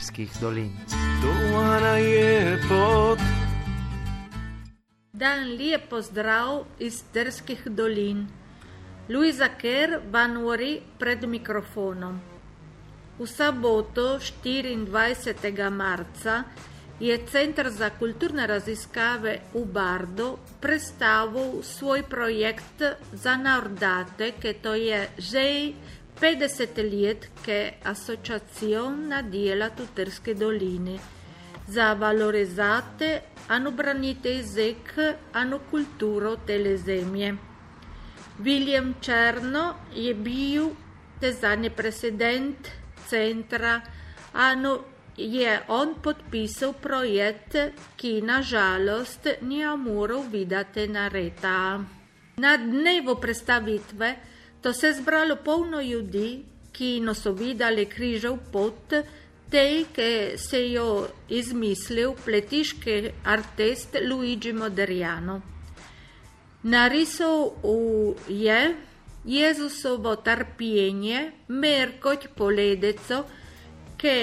Terskih dolin. Dan lep pozdrav iz Terskih dolin. Luisa Kerr Banuri pred mikrofonom. V soboto 24. marca je Centr za kulturne raziskave v Bardo predstavil svoj projekt za nordate, ki to je že 50 let, ki asociaciona dela v Trske dolini za valorizate, anu branite jezik, anu kulturo tele zemlje. William Černo je bil tezanje president centra, anu je on podpisal projekt, ki nažalost ni moral videti na reta. Na dnevu predstavitve to se je zbralo polno ljudi, ki so videli križev pot, tej, ki se jo izmislil pletiški artist Luigi Moderiano. Narisal je Jezusovo trpljenje, merkoč poledeco, ki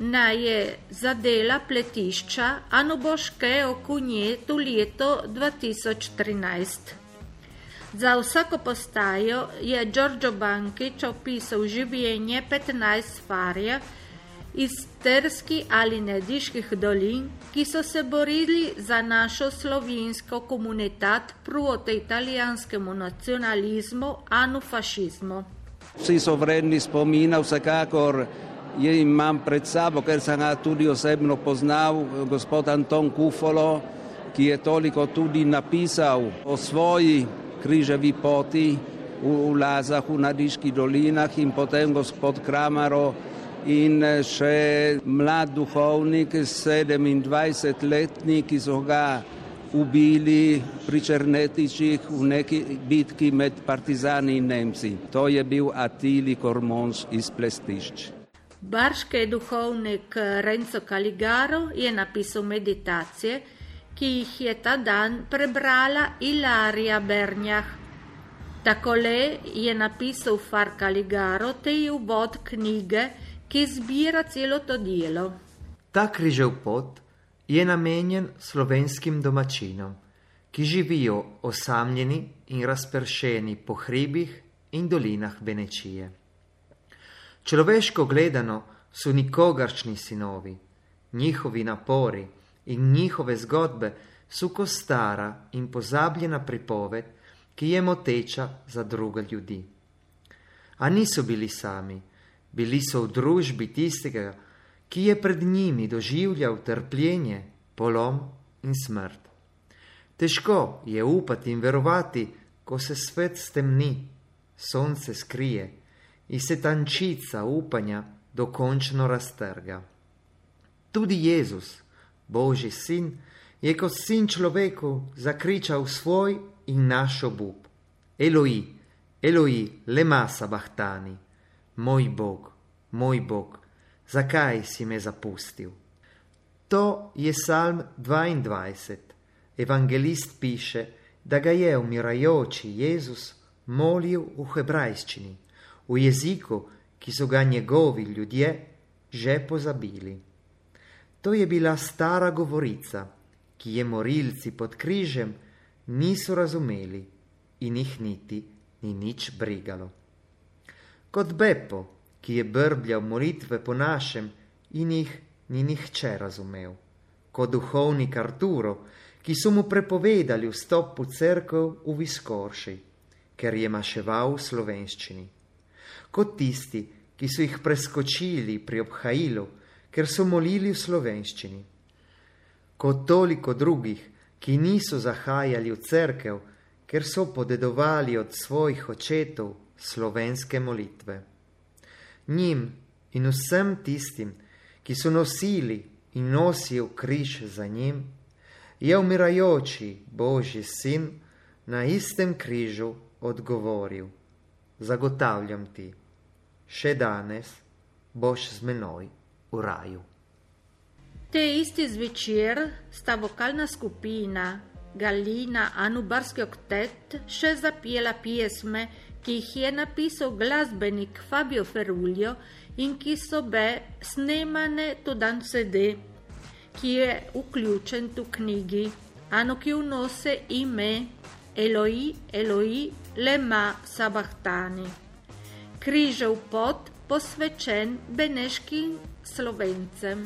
na je zadela pletišča Anuboške okunje tu leto 2013. Za vsako postajo je Giorgio Bankič opisal življenje 15 farja iz Terski ali Nediških dolin, ki so se borili za našo slovensko komunitat proti italijanskemu nacionalizmu, anu fašizmu. Vsi so vredni spomina, vsekakor Jaz imam pred sabo, ker sem ga tudi osebno poznal, gospod Anton Kufolo, ki je toliko tudi napisal o svoji križevi poti v Lazah, v Nadiških dolinah in potem gospod Kramaro in še mlad duhovnik, 27-letnik, ki so ga ubili pri Črnetičih v neki bitki med partizani in Nemci. To je bil Atili Kormons iz Plestišč. Barški duhovnik Renzo Caligaro je napisal meditacije, ki jih je ta dan prebrala Ilarija Bernjah. Takole je napisal Far Caligaro, te je uvod knjige, ki zbira celo to delo. Ta križev pot je namenjen slovenskim domačinom, ki živijo osamljeni in razpršeni po hribih in dolinah Benečije. Človeško gledano so nikogaršni sinovi, njihovi napori in njihove zgodbe so kot stara in pozabljena pripoved, ki je moteča za druge ljudi. A niso bili sami, bili so v družbi tistega, ki je pred njimi doživljal trpljenje, polom in smrt. Težko je upati in verovati, ko se svet stemni, sonce skrije in se tančica upanja dokončno raztrga. Tudi Jezus, Božji sin, je kot sin človeku zakričal svoj in naš obup. Eloi, Eloi, lema sabahtani, moj Bog, moj Bog, zakaj si me zapustil? To je psalm 22. Evangelist piše, da ga je umirajoči Jezus molil v hebrajščini v jeziku, ki so ga njegovi ljudje že pozabili. To je bila stara govorica, ki je morilci pod križem niso razumeli in jih niti ni nič brigalo. Kot Bepo, ki je brbljal molitve po našem in jih ni nihče razumel. Kot duhovnik Arturo, ki so mu prepovedali vstop v cerkev v Viskorši, ker je maševal v slovenščini kot tisti, ki so jih preskočili pri obhajilu, ker so molili v slovenščini. Kot toliko drugih, ki niso zahajali v cerkev, ker so podedovali od svojih očetov slovenske molitve. Njim in vsem tistim, ki so nosili in nosijo križ za njim, je umirajoči Božji sin na istem križu odgovoril: Zagotavljam ti še danes boš z menoj v raju. Te isti zvečer sta vokalna skupina Galina anu barski oktet še zapela pjesme, ki jih je napisal glasbenik Fabio Ferulio in ki so be snemane to dan CD, ki je vključen tu knjigi, anu ki unose ime Eloi, Eloi, lema sabahtani. Križev pot posvečen beneškim Slovenze.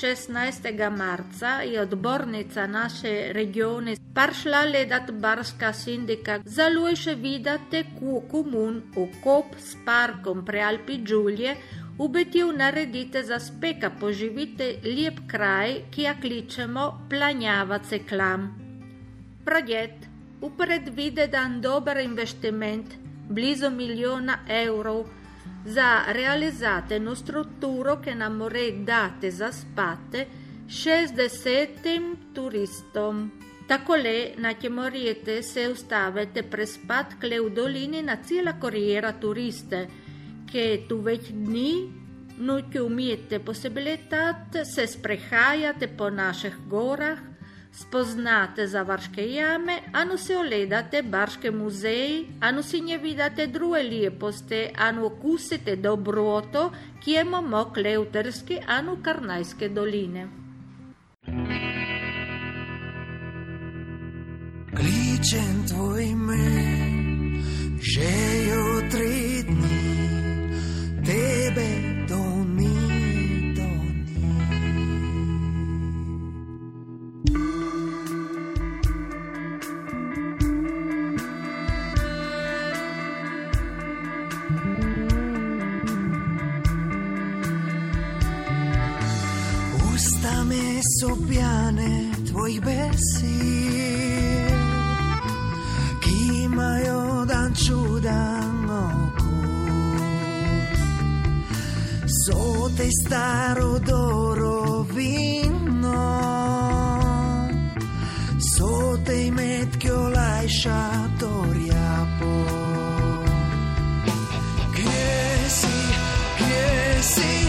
16. marca je odbornica naše regione prišla ledat Barska sindika. Zaluje še videti, kako komun okop s parkom pre Alpi Đulje ubetil naredite za speka poživite lep kraj, ki ga kličemo Planjava Ceklam. Projekt upredvide dan dober investiment, blizu milijona evrov, za realizzate strutturo che namore date za spate 60 turistom. Tako le na Čemoriete se ustavite prespat kle v dolini na cela korijera turiste, ki tu več dni nujke umijete posibilitat se sprehajate po naših gorah, spoznate za varške jame, anu se oledate barške muzeji, anu si nje vidate druge lijeposte, anu okusite dobroto, ki je momok Leuterske, anu Karnajske doline. Kličem tvoj ime, že jutri tvojih besed, ki imajo dan čudan okus. So te staro dorovino, so te metke olajšatorja po. išla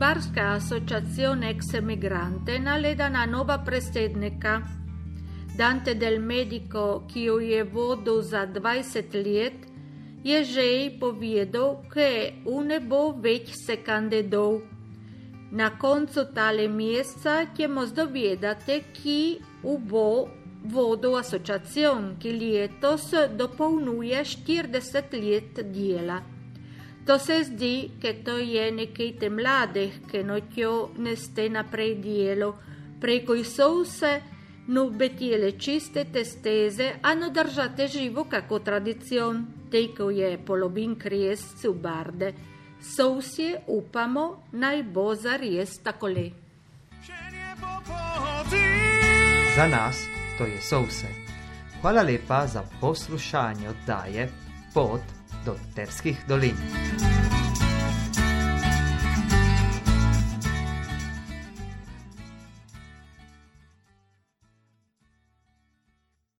Barska associazione ex emigrante naleda na nova presednika. Dante del medico, ki jo je vodil za 20 let, je že povedal, da v nebo več se kandidov. Na koncu tale meseca ćemo zdovedati, ki bo vodil asociacijon, ki letos dopolnjuje 40 let dela. To se zdi, da to je nekaj te mladih, ki nočjo neste naprej delo, preko so vse, betjele čiste te steze, a no držate živo kako tradicijon, tejko je polobin kresci v barde. Sousje upamo, naj bo zares takole. Za nas to je souse. Hvala lepa za poslušanje oddaje Pot do Terskih dolin.